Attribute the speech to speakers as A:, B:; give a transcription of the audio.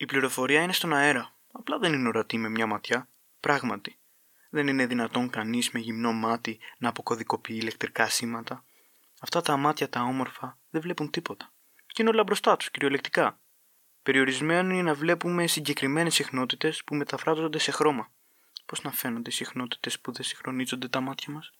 A: Η πληροφορία είναι στον αέρα. Απλά δεν είναι ορατή με μια ματιά. Πράγματι. Δεν είναι δυνατόν κανείς με γυμνό μάτι να αποκωδικοποιεί ηλεκτρικά σήματα. Αυτά τα μάτια τα όμορφα δεν βλέπουν τίποτα. Και είναι όλα μπροστά τους, κυριολεκτικά. Περιορισμένοι είναι να βλέπουμε συγκεκριμένες συχνότητες που μεταφράζονται σε χρώμα. Πώς να φαίνονται οι συχνότητες που δεν συγχρονίζονται τα μάτια μας;